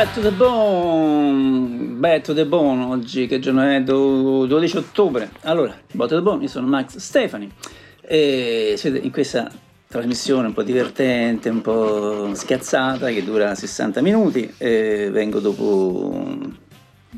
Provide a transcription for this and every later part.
Back to the Bone, Back to the Bone, oggi che giorno è? 12 ottobre. Allora, to the Bone, io sono Max Stefani e siete in questa trasmissione un po' divertente, un po' schiazzata che dura 60 minuti vengo dopo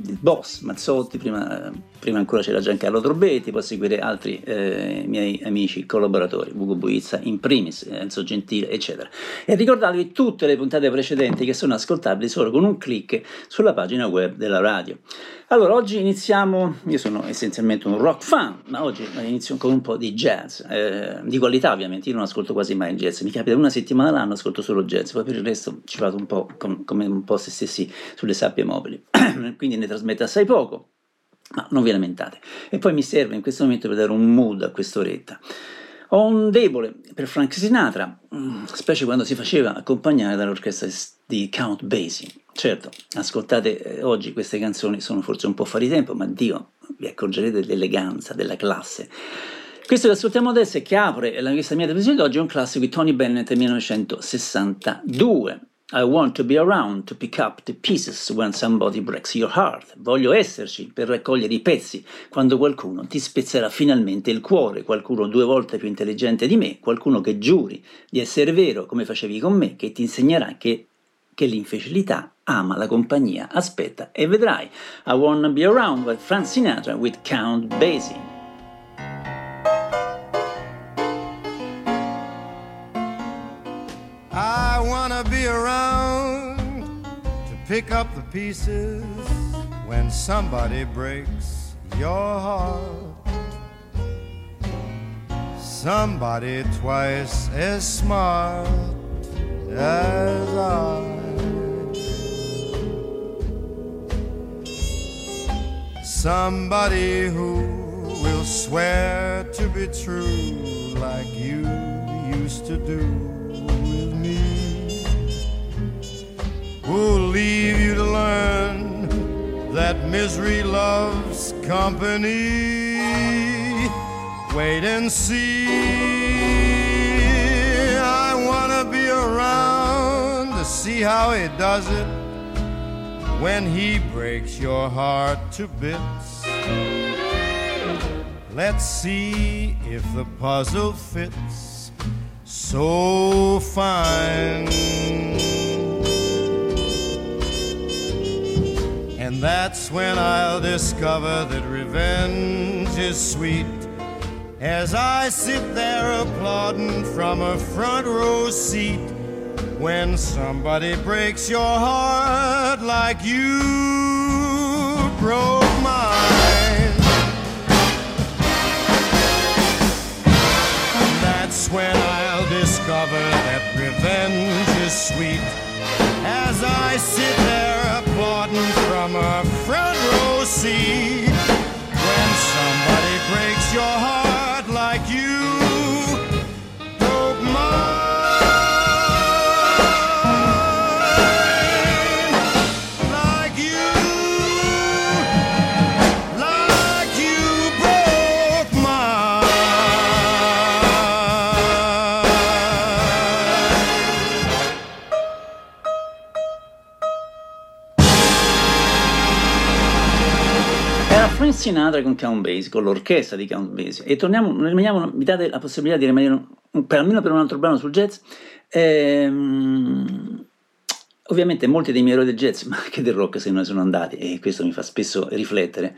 il boss Mazzotti, prima, prima, ancora c'era Giancarlo Drobbetti, poi seguire altri eh, miei amici collaboratori, Ugo Buizza in primis, Enzo Gentile, eccetera. E ricordatevi tutte le puntate precedenti che sono ascoltabili solo con un clic sulla pagina web della radio. Allora, oggi iniziamo, io sono essenzialmente un rock fan, ma oggi inizio con un po' di jazz, eh, di qualità ovviamente, io non ascolto quasi mai il jazz, mi capita una settimana all'anno ascolto solo jazz, poi per il resto ci vado un po' com- come un po' se stessi sulle sabbie mobili, quindi ne trasmetto assai poco, ma non vi lamentate. E poi mi serve in questo momento per dare un mood a quest'oretta. Ho un debole per Frank Sinatra, mm, specie quando si faceva accompagnare dall'orchestra di Count Basie. Certo, ascoltate eh, oggi queste canzoni, sono forse un po' fuori tempo, ma Dio, vi accorgerete dell'eleganza, della classe. Questo che ascoltiamo adesso e che apre la questa mia televisione di oggi è un classico di Tony Bennett 1962. I want to be around to pick up the pieces when somebody breaks your heart. Voglio esserci per raccogliere i pezzi quando qualcuno ti spezzerà finalmente il cuore, qualcuno due volte più intelligente di me, qualcuno che giuri di essere vero come facevi con me, che ti insegnerà che, che l'infelicità ama la compagnia. Aspetta e vedrai. I wanna be around with Frank Sinatra with Count Basie. Pick up the pieces when somebody breaks your heart. Somebody twice as smart as I. Somebody who will swear to be true like you used to do. Who'll leave you to learn that misery loves company. Wait and see. I wanna be around to see how he does it when he breaks your heart to bits. Let's see if the puzzle fits so fine. And that's when I'll discover that revenge is sweet. As I sit there applauding from a front row seat, when somebody breaks your heart like you broke mine. That's when I'll discover that revenge is sweet. As I sit there applauding from a front row seat. When somebody breaks your heart Sinatra con Count Basie, con l'orchestra di Count Basie. E torniamo, rimaniamo, mi date la possibilità di rimanere per, almeno per un altro brano sul jazz. Ehm, ovviamente molti dei miei eroi del jazz, ma anche del rock se ne sono andati, e questo mi fa spesso riflettere.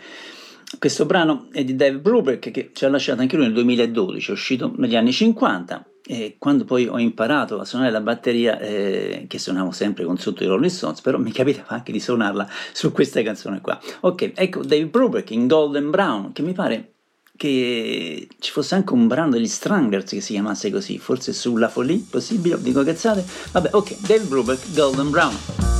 Questo brano è di Dave Brubeck che ci ha lasciato anche lui nel 2012, è uscito negli anni 50 e quando poi ho imparato a suonare la batteria, eh, che suonavo sempre con sotto i Rolling Stones, però mi capitava anche di suonarla su questa canzone qua. Ok, ecco Dave Brubeck in Golden Brown, che mi pare che ci fosse anche un brano degli Stranglers che si chiamasse così, forse sulla Folie, possibile, dico cazzate? Vabbè, ok, Dave Brubeck, Golden Brown.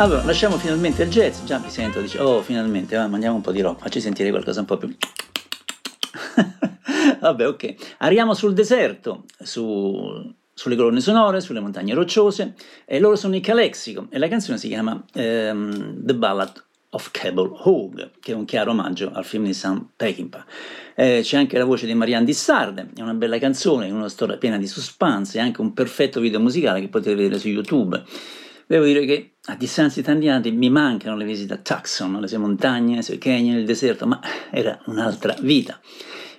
Allora, lasciamo finalmente il jazz, già mi sento, dice, oh finalmente, va, mandiamo un po' di rock, facci sentire qualcosa un po' più... Vabbè, ok. Arriviamo sul deserto, su, sulle colonne sonore, sulle montagne rocciose, e loro sono i Calexico, e la canzone si chiama um, The Ballad of Cable Hog, che è un chiaro omaggio al film di Sam Peckinpah. Eh, c'è anche la voce di Marianne Dissarde, è una bella canzone, una storia piena di suspense e anche un perfetto video musicale che potete vedere su YouTube. Devo dire che a distanza di tanti anni mi mancano le visite a Tucson, le sue montagne, sui canyon, il deserto, ma era un'altra vita.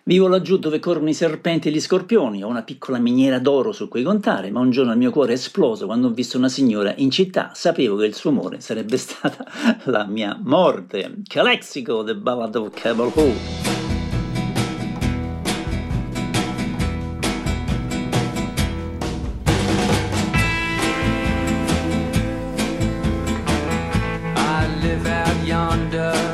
Vivo laggiù dove corrono i serpenti e gli scorpioni, ho una piccola miniera d'oro su cui contare, ma un giorno il mio cuore è esploso quando ho visto una signora in città. Sapevo che il suo amore sarebbe stata la mia morte. Calexico, The Ballad of Cable yonder.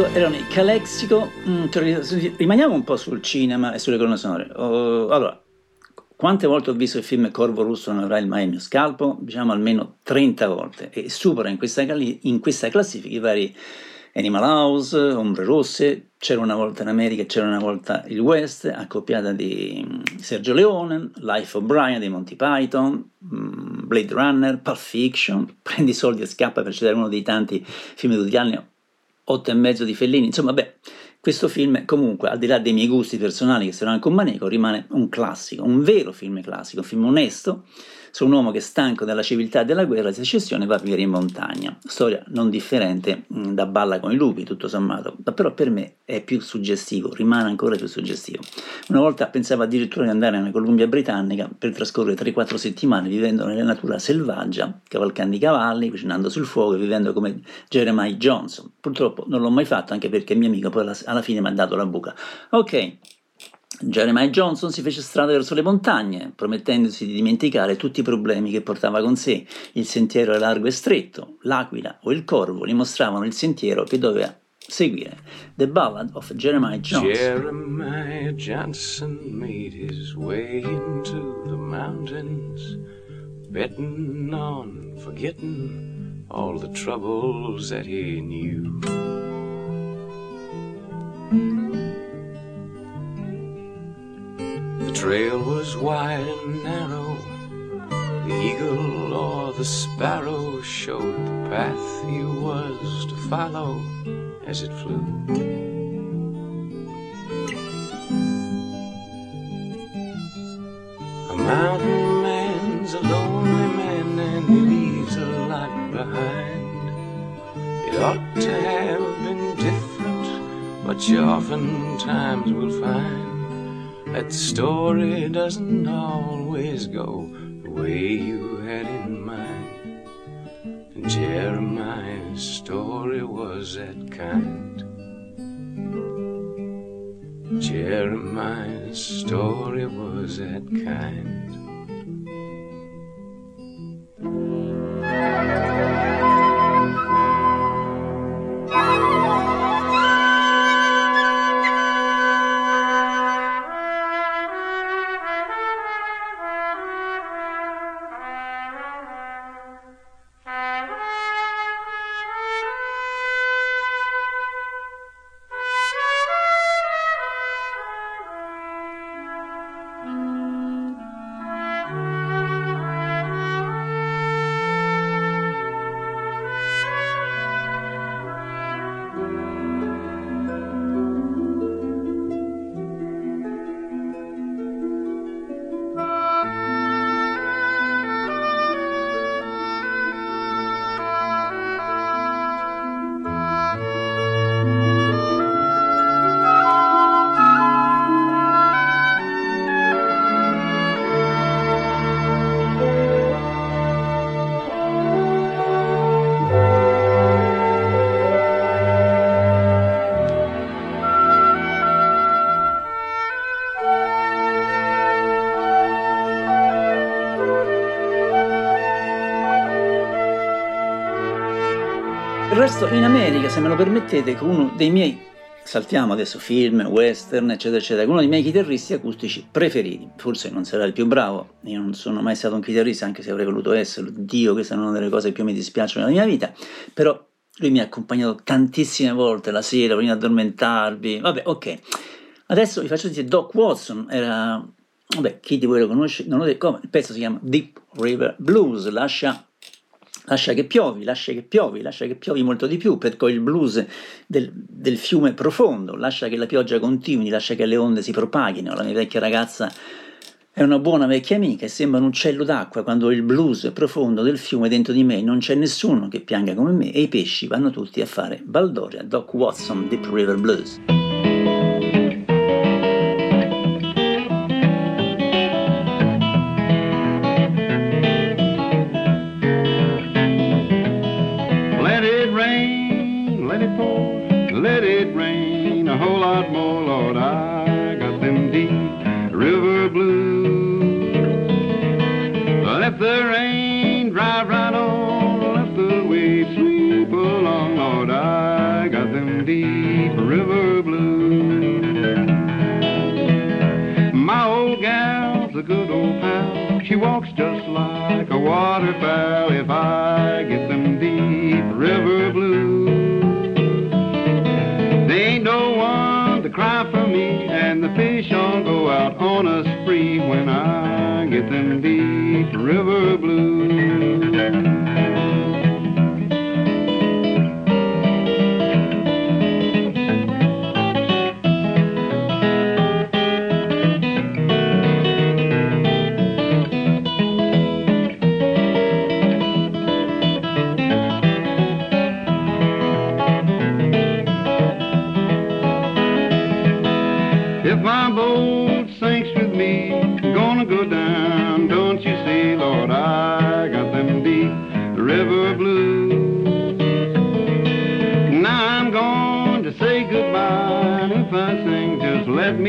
Calexico erano i Calexico, mm, rimaniamo un po' sul cinema e sulle colonne sonore. Uh, allora, quante volte ho visto il film Corvo Russo non avrà il mai il mio scalpo? Diciamo almeno 30 volte e supera in questa, in questa classifica i vari Animal House, Ombre Rosse, C'era una volta in America, C'era una volta il West, accoppiata di mm, Sergio Leone, Life of Brian dei Monty Python, mm, Blade Runner, Pulp Fiction, Prendi soldi e scappa per citare uno dei tanti film di tutti gli anni, otto e mezzo di Fellini, insomma, beh, questo film comunque, al di là dei miei gusti personali che saranno anche un maneco, rimane un classico, un vero film classico, un film onesto, su un uomo che stanco della civiltà e della guerra e secessione va a vivere in montagna. Storia non differente mm, da Balla con i lupi, tutto sommato, ma però per me è più suggestivo, rimane ancora più suggestivo. Una volta pensavo addirittura di andare nella Columbia Britannica per trascorrere 3-4 settimane vivendo nella natura selvaggia, cavalcando i cavalli, cucinando sul fuoco e vivendo come Jeremiah Johnson. Purtroppo non l'ho mai fatto anche perché mio amico poi alla fine mi ha dato la buca. Ok, Jeremiah Johnson si fece strada verso le montagne, promettendosi di dimenticare tutti i problemi che portava con sé. Il sentiero era largo e stretto, l'aquila o il corvo gli mostravano il sentiero che doveva seguire. The Ballad of Jeremiah Johnson. Jeremiah Johnson made his way into the mountains, betting on forgetting all the troubles that he knew. The trail was wide and narrow. The eagle or the sparrow showed the path he was to follow as it flew. A mountain man's a lonely man and he leaves a lot behind. It ought to have been different, but you oftentimes will find that story doesn't always go the way you had in mind. And Jeremiah's story was that kind. Jeremiah's story was that kind. Resto in America, se me lo permettete, con uno dei miei, saltiamo adesso film, western, eccetera, eccetera, con uno dei miei chitarristi acustici preferiti. Forse non sarà il più bravo, io non sono mai stato un chitarrista, anche se avrei voluto esserlo. Dio, questa è una delle cose che più mi dispiacciono nella mia vita, però lui mi ha accompagnato tantissime volte la sera, prima di addormentarvi. Vabbè, ok. Adesso vi faccio sentire Doc Watson, era... Vabbè, chi di voi lo conosce, non lo dico, come, il pezzo si chiama Deep River Blues, lascia lascia che piovi, lascia che piovi, lascia che piovi molto di più, perché il blues del, del, fiume profondo, lascia che la pioggia continui, lascia che le onde si propaghino. La mia vecchia ragazza è una buona vecchia amica e sembra un uccello d'acqua quando il blues profondo del fiume dentro di me non c'è nessuno che pianga come me e i pesci vanno tutti a fare baldoria. Doc Watson, Deep River Blues. 94. Let it rain a whole lot more, Lord. I got them deep river blues. Let the rain drive right on. Let the waves sweep along, Lord. I got them deep river blues. My old gal's a good old pal. She walks just like a waterfowl if I get them deep river blues. And the fish all go out on a spree when I get them deep river blues.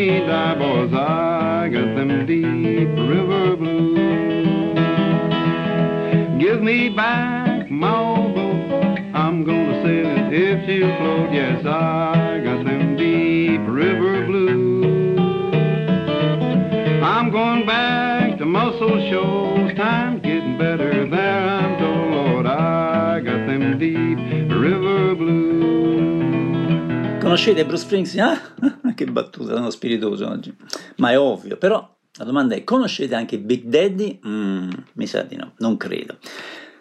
Ain't I, boys? I got them deep river blues. Give me back my old boat. I'm gonna sail it if she'll float. Yes, I got them deep river blues. I'm going back to Muscle Shoals. Time's getting better there, I'm told. Lord, I got them deep river blues. Conoscete Bruce Springsteen? Che battuta, sono spiritoso oggi. Ma è ovvio, però la domanda è, conoscete anche Big Daddy? Mm, mi sa di no, non credo.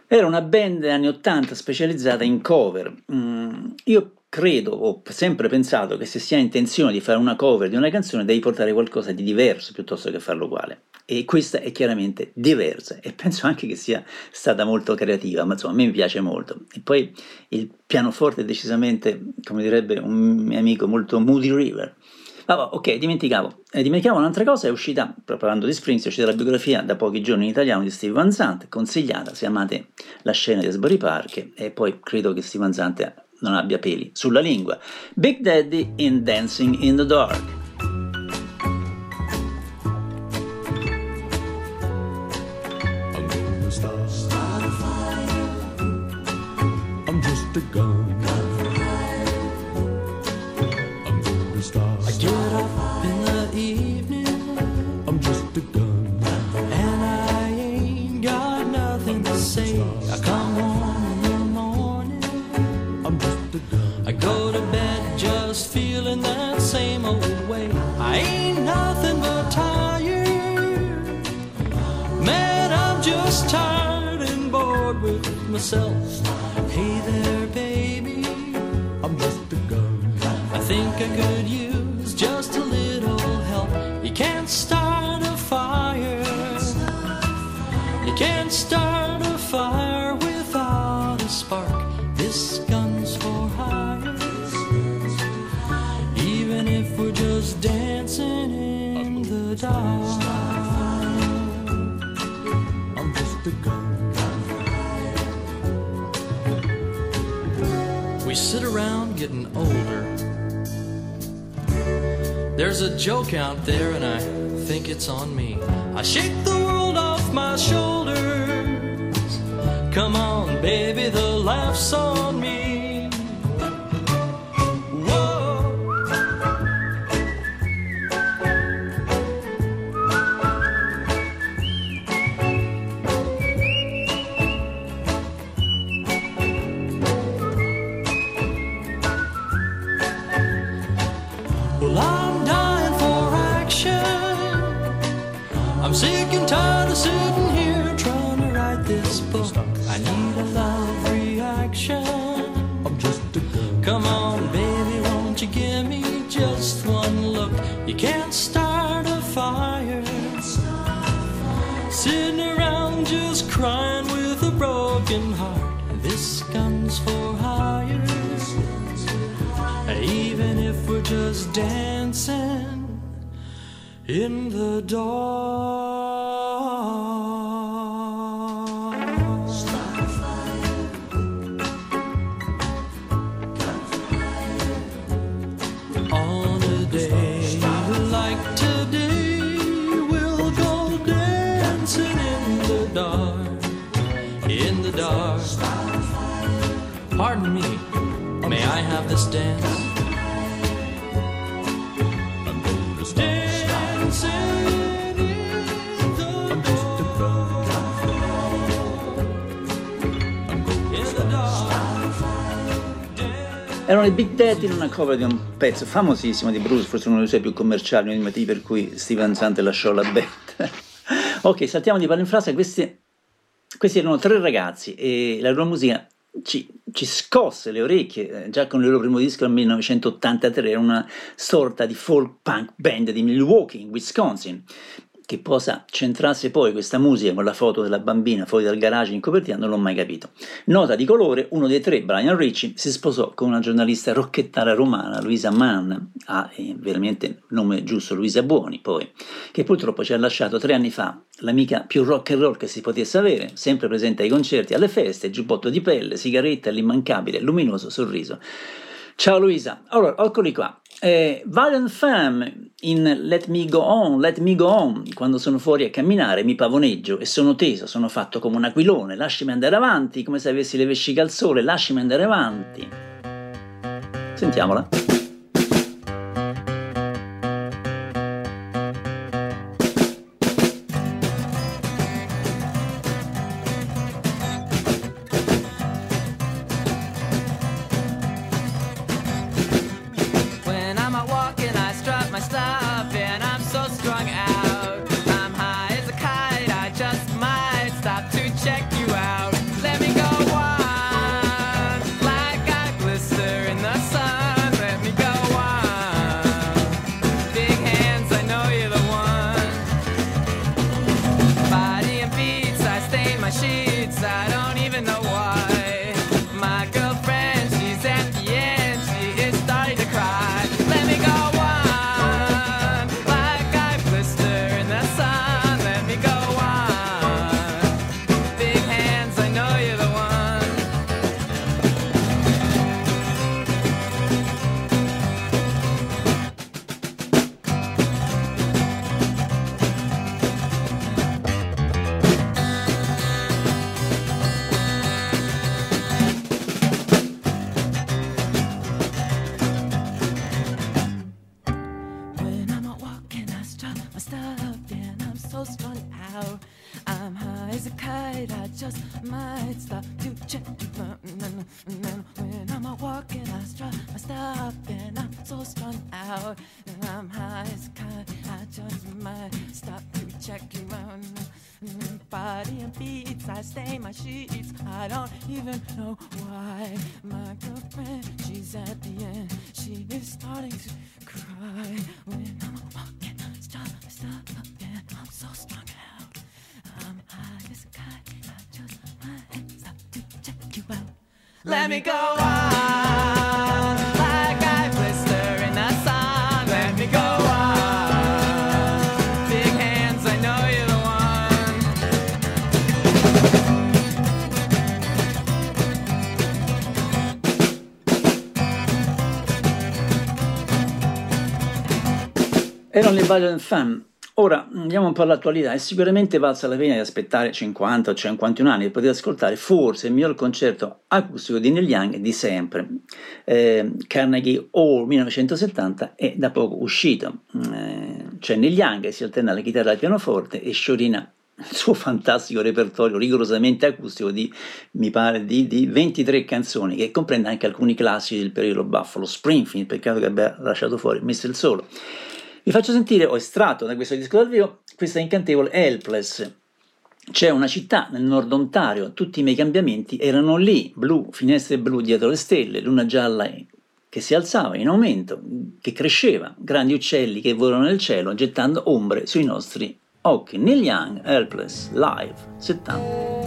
Era una band anni 80 specializzata in cover. Mm, io credo, ho sempre pensato che se si ha intenzione di fare una cover di una canzone devi portare qualcosa di diverso piuttosto che farlo uguale. E questa è chiaramente diversa e penso anche che sia stata molto creativa, ma insomma a me piace molto. E poi il pianoforte è decisamente, come direbbe un mio amico, molto Moody River. Ah, ok, dimenticavo. Eh, dimenticavo un'altra cosa, è uscita, parlando di Springs, è uscita la biografia da pochi giorni in italiano di Steve Van Zandt, consigliata se amate la scena di Asbury Park e poi credo che Steve Van Zandt non abbia peli sulla lingua. Big Daddy in Dancing in the Dark. I'm just a gun. Myself. Hey there, baby. I'm just a gun. I think I could use just a little help. You can't start a fire. You can't start a fire without a spark. This gun's for hire. Even if we're just dancing in the dark. We sit around getting older. There's a joke out there, and I think it's on me. I shake the world off my shoulders. Come on, baby, the laugh's on me. Broken heart. This gun's for hire. Even if we're just dancing in the dark. I have this dance? I'm gonna start. Dancing in the I'm just a gun. I'm gonna the start. dark. Erano i Big Daddy in una cover di un pezzo famosissimo di Bruce, forse uno dei suoi più commerciali, uno dei motivi per cui Steven Sante lasciò la band. ok, saltiamo di parlo in frase, questi, questi erano tre ragazzi e la loro musica ci, ci scosse le orecchie, eh, già con il loro primo disco nel 1983, era una sorta di folk punk band di Milwaukee, in Wisconsin, che posa centrasse poi questa musica con la foto della bambina fuori dal garage in copertina non l'ho mai capito. Nota di colore, uno dei tre, Brian Ricci, si sposò con una giornalista rocchettara romana, Luisa Mann, ha eh, veramente nome giusto, Luisa Buoni poi, che purtroppo ci ha lasciato tre anni fa, l'amica più rock and roll che si potesse avere, sempre presente ai concerti, alle feste, giubbotto di pelle, sigaretta e l'immancabile, luminoso sorriso. Ciao Luisa, allora, eccoli qua. Eh, Valiant Femme in Let Me Go On, Let Me Go On, quando sono fuori a camminare mi pavoneggio e sono teso, sono fatto come un aquilone, lasciami andare avanti, come se avessi le vesciche al sole, lasciami andare avanti. Sentiamola. I just might stop to check you out. When I'm out walking, I strut my stuff, and I'm so strung out. And I'm high as kite, I just might stop to check you out. Body and beats, I stain my sheets. I don't even know why. My girlfriend, she's at the end. She is starting to Let me go on, like I blister in the sun. Let me go on. Big hands, I know you're the one. Erano le Valiant Femme. Ora andiamo un po' all'attualità. È sicuramente valsa la pena di aspettare 50 o 51 anni per poter ascoltare forse il miglior concerto acustico di Neil Young di sempre. Eh, Carnegie Hall 1970 è da poco uscito. Eh, c'è Neil Young che si alterna alla chitarra e al pianoforte e sciorina il suo fantastico repertorio rigorosamente acustico di, mi pare, di, di 23 canzoni, che comprende anche alcuni classici del periodo Buffalo Springfield, peccato che abbia lasciato fuori Mr. Solo. Vi faccio sentire, ho estratto da questo disco dal vivo, questa incantevole Helpless. C'è una città nel nord Ontario, tutti i miei cambiamenti erano lì, blu, finestre blu dietro le stelle, luna gialla che si alzava in aumento, che cresceva, grandi uccelli che volano nel cielo, gettando ombre sui nostri occhi. Neil Young, Helpless, live, 70.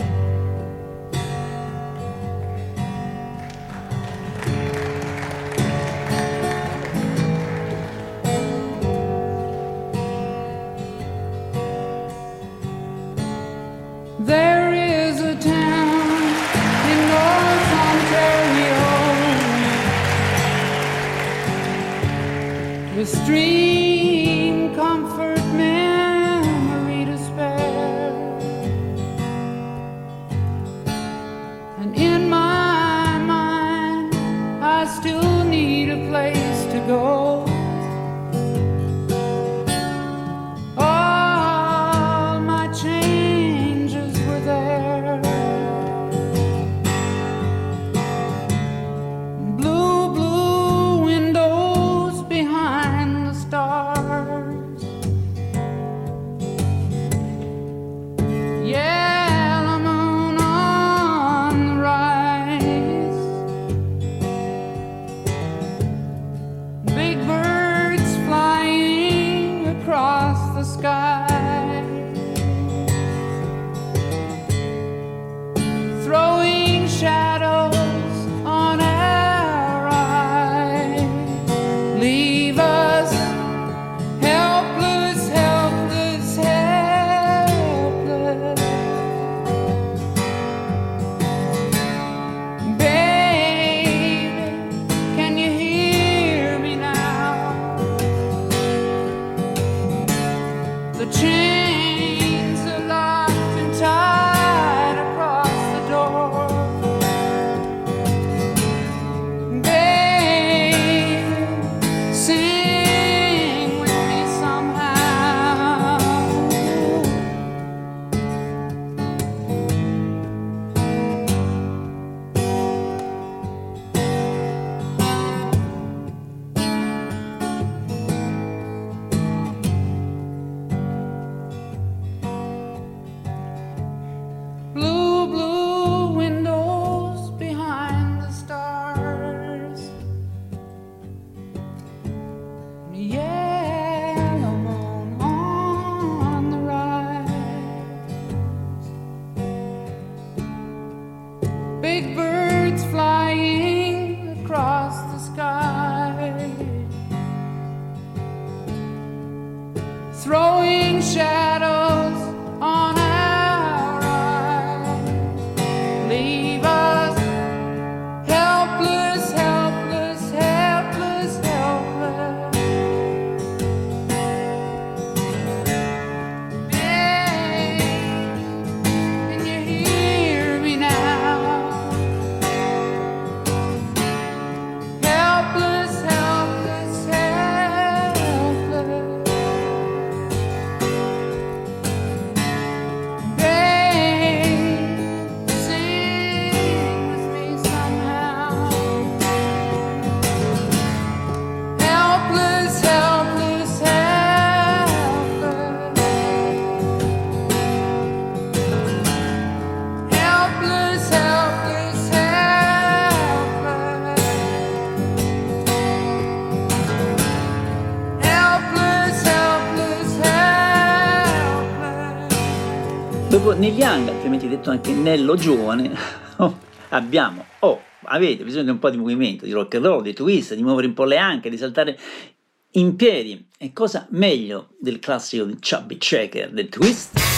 Negli anni, altrimenti detto anche Nello giovane, abbiamo, oh, avete bisogno di un po' di movimento, di rock and roll, di twist, di muovere un po' le anche, di saltare in piedi. E cosa meglio del classico di Chubby Checker, del twist?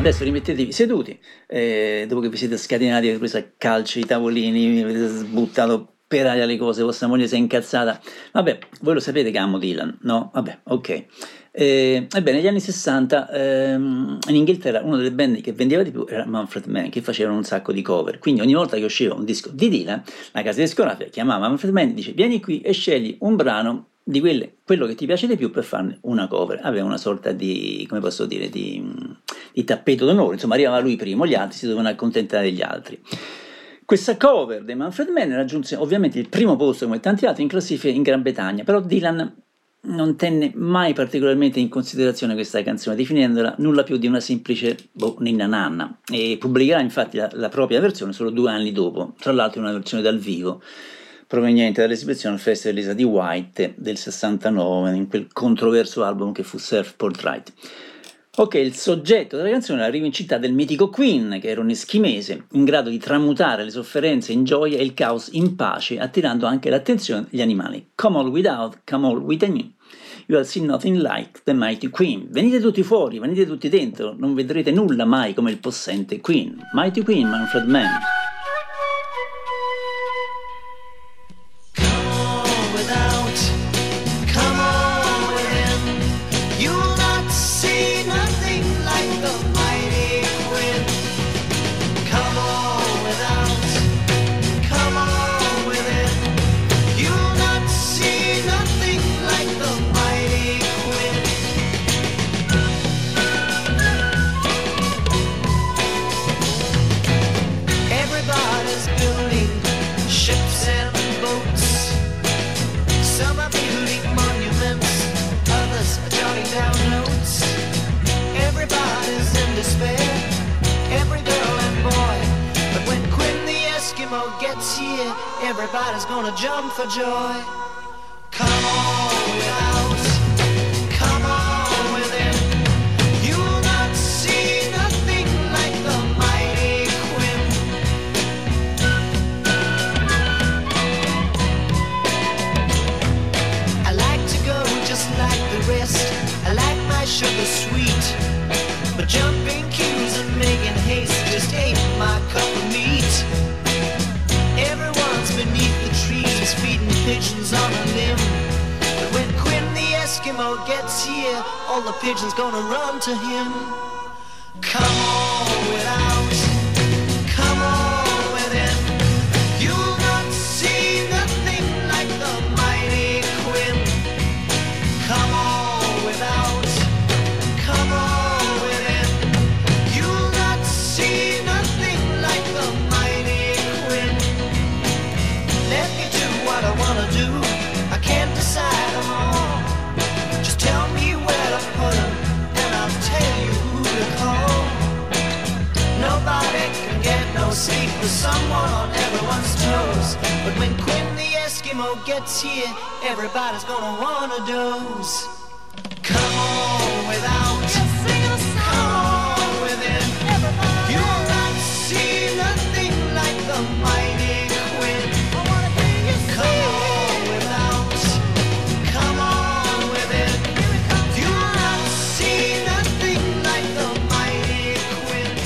Adesso rimettetevi seduti, eh, dopo che vi siete scatenati, avete preso a calci i tavolini, avete sbuttato per aria le cose, vostra moglie si è incazzata. Vabbè, voi lo sapete che amo Dylan, no? Vabbè, ok. Eh, ebbene, negli anni 60 ehm, in Inghilterra una delle band che vendeva di più era Manfred Mann, che facevano un sacco di cover. Quindi ogni volta che usciva un disco di Dylan, la casa discografica chiamava Manfred Mann e dice vieni qui e scegli un brano di quelle, quello che ti piace di più per farne una cover. Aveva una sorta di, come posso dire, di, di tappeto d'onore, insomma arrivava lui primo, gli altri si dovevano accontentare degli altri. Questa cover di Manfred Mann raggiunse ovviamente il primo posto come tanti altri in classifica in Gran Bretagna, però Dylan non tenne mai particolarmente in considerazione questa canzone, definendola nulla più di una semplice boh, ninna nanna e pubblicherà infatti la, la propria versione solo due anni dopo, tra l'altro una versione dal vivo proveniente dall'esibizione al Festival Lisa di White del 69 in quel controverso album che fu Surf Portrait. Ok, il soggetto della canzone è la rivincita del mitico Queen, che era un eschimese in grado di tramutare le sofferenze in gioia e il caos in pace, attirando anche l'attenzione degli animali. Come all without, come all within you. You have seen nothing like the mighty Queen. Venite tutti fuori, venite tutti dentro, non vedrete nulla mai come il possente Queen. Mighty Queen, Manfred Mann. Pigeons on a limb. But when Quinn the Eskimo gets here, all the pigeons gonna run to him. Come on without, Eskimo gets here, everybody's gonna wanna doze. Come on without, come on within. You'll not see nothing like the mighty Quinn. Come on without, come on within. You'll not see nothing like the mighty Quinn.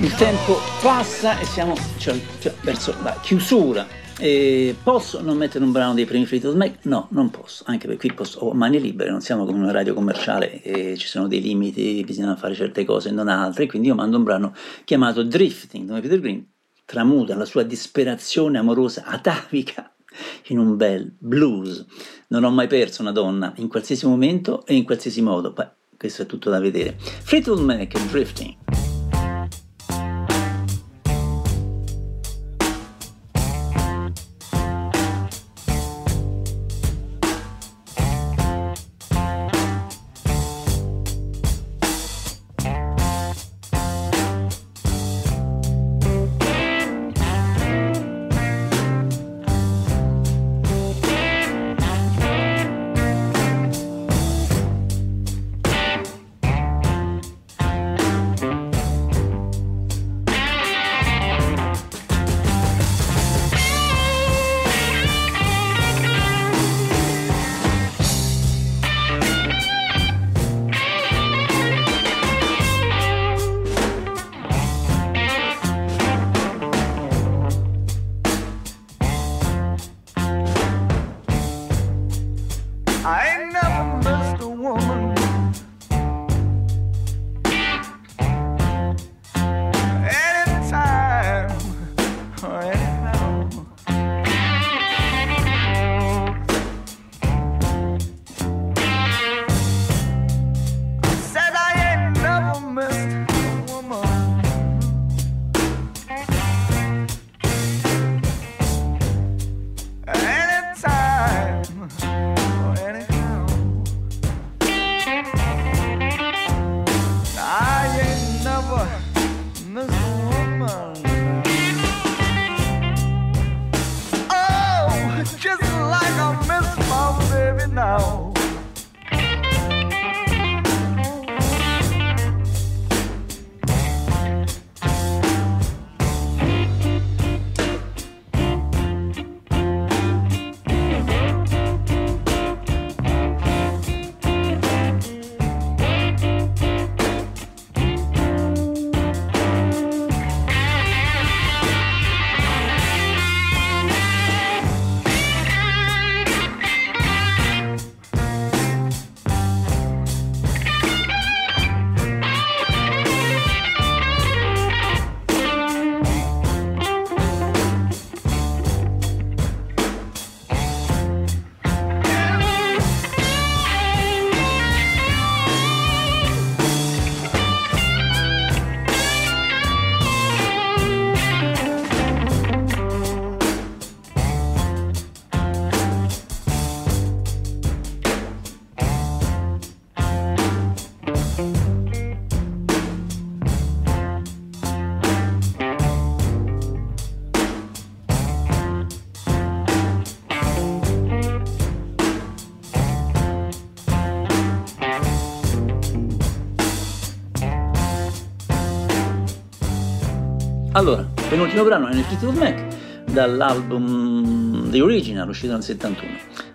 Il tempo passa e siamo cioè, cioè, verso la chiusura. E posso non mettere un brano dei primi Fleetwood Mac? No, non posso, anche perché qui posso, ho mani libere, non siamo come una radio commerciale e ci sono dei limiti, bisogna fare certe cose e non altre, quindi io mando un brano chiamato Drifting, dove Peter Green tramuta la sua disperazione amorosa atavica in un bel blues. Non ho mai perso una donna, in qualsiasi momento e in qualsiasi modo. Beh, questo è tutto da vedere. Fleetwood Mac e Drifting. Allora, penultimo brano è Fleetwood Mac dall'album The Original uscito nel 71.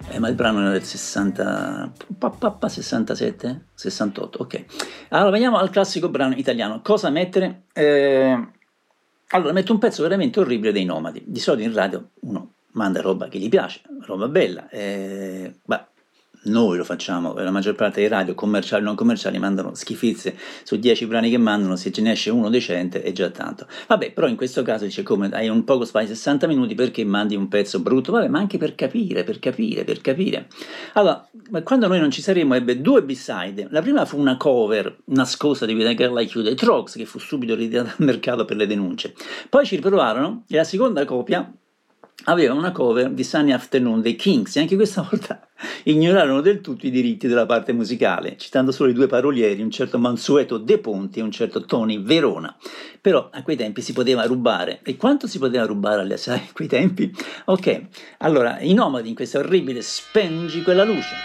Eh, ma il brano era del 60, pa, pa, pa, 67? 68, ok. Allora veniamo al classico brano italiano. Cosa mettere? Eh, allora metto un pezzo veramente orribile dei Nomadi. Di solito in radio uno manda roba che gli piace, roba bella. Eh, beh, noi lo facciamo, la maggior parte dei radio, commerciali o non commerciali, mandano schifezze su 10 brani che mandano, se ce ne esce uno decente è già tanto. Vabbè, però in questo caso dice come hai un poco spazio 60 minuti perché mandi un pezzo brutto, vabbè, ma anche per capire, per capire, per capire. Allora, quando noi non ci saremmo ebbe due B-side, la prima fu una cover nascosta di With a Girl Like You dei Trogs che fu subito ritirata dal mercato per le denunce. Poi ci riprovarono e la seconda copia aveva una cover di Sunny Afternoon dei Kings e anche questa volta ignorarono del tutto i diritti della parte musicale, citando solo i due parolieri, un certo Mansueto De Ponti e un certo Tony Verona. Però a quei tempi si poteva rubare. E quanto si poteva rubare alle assai a quei tempi? Ok, allora i nomadi in questa orribile Spengi quella luce.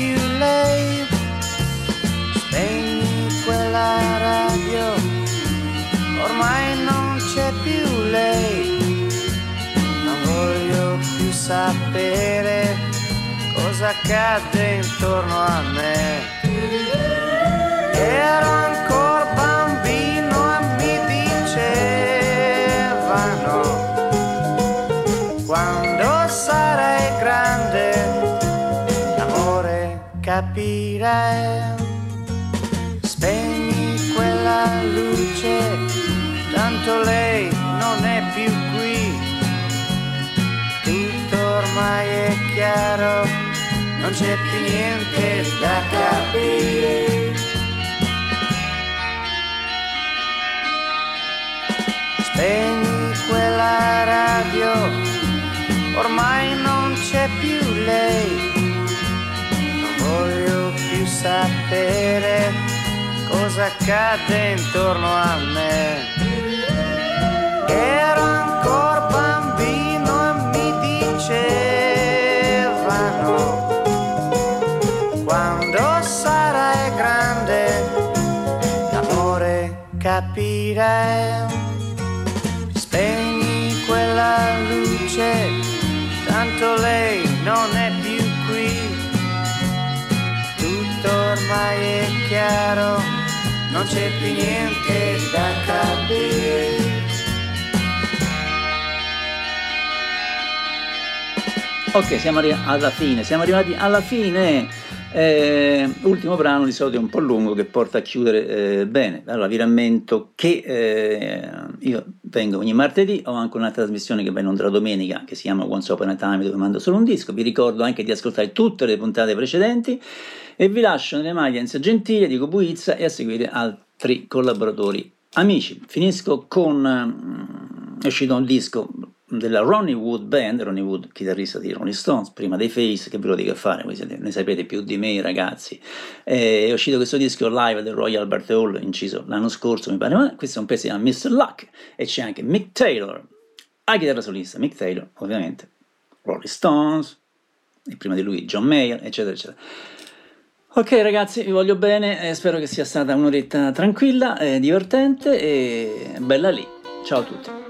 Più lei. Spegni quella radio, ormai non c'è più lei, non voglio più sapere cosa accade intorno a me. Ero ancora capirai. Spegni quella luce, tanto lei non è più qui. Tutto ormai è chiaro, non c'è più niente da capire. Spegni quella radio, ormai non c'è più lei. Voglio più sapere cosa accade intorno a me. Ero ancora bambino e mi dicevano quando sarai grande l'amore capirai. Spegni quella luce, tanto lei non è più ormai è chiaro, non c'è più niente da capire. Ok, siamo arrivati alla fine, siamo arrivati alla fine. Eh, ultimo brano di solito è un po' lungo che porta a chiudere eh, bene. Allora vi rammento che eh, io vengo ogni martedì, ho anche un'altra trasmissione che va in onda la domenica che si chiama Once Upon a Time dove mando solo un disco. Vi ricordo anche di ascoltare tutte le puntate precedenti e vi lascio nelle maglie Enzo Gentile, Dico Buizza e a seguire altri collaboratori amici. Finisco con mm, è uscito un disco della Ronnie Wood Band, Ronnie Wood, chitarrista di Rolling Stones, prima dei Face, che ve lo dico a fare, voi siete- ne sapete più di me ragazzi. Eh, è uscito questo disco live del Royal Albert Hall, inciso l'anno scorso mi pare, ma questo è un pezzo di Mr. Luck e c'è anche Mick Taylor, a chitarra solista, Mick Taylor ovviamente, Rolling Stones, e prima di lui John Mayer, eccetera, eccetera. Ok ragazzi, vi voglio bene, eh, spero che sia stata un'oretta tranquilla, eh, divertente e bella lì. Ciao a tutti.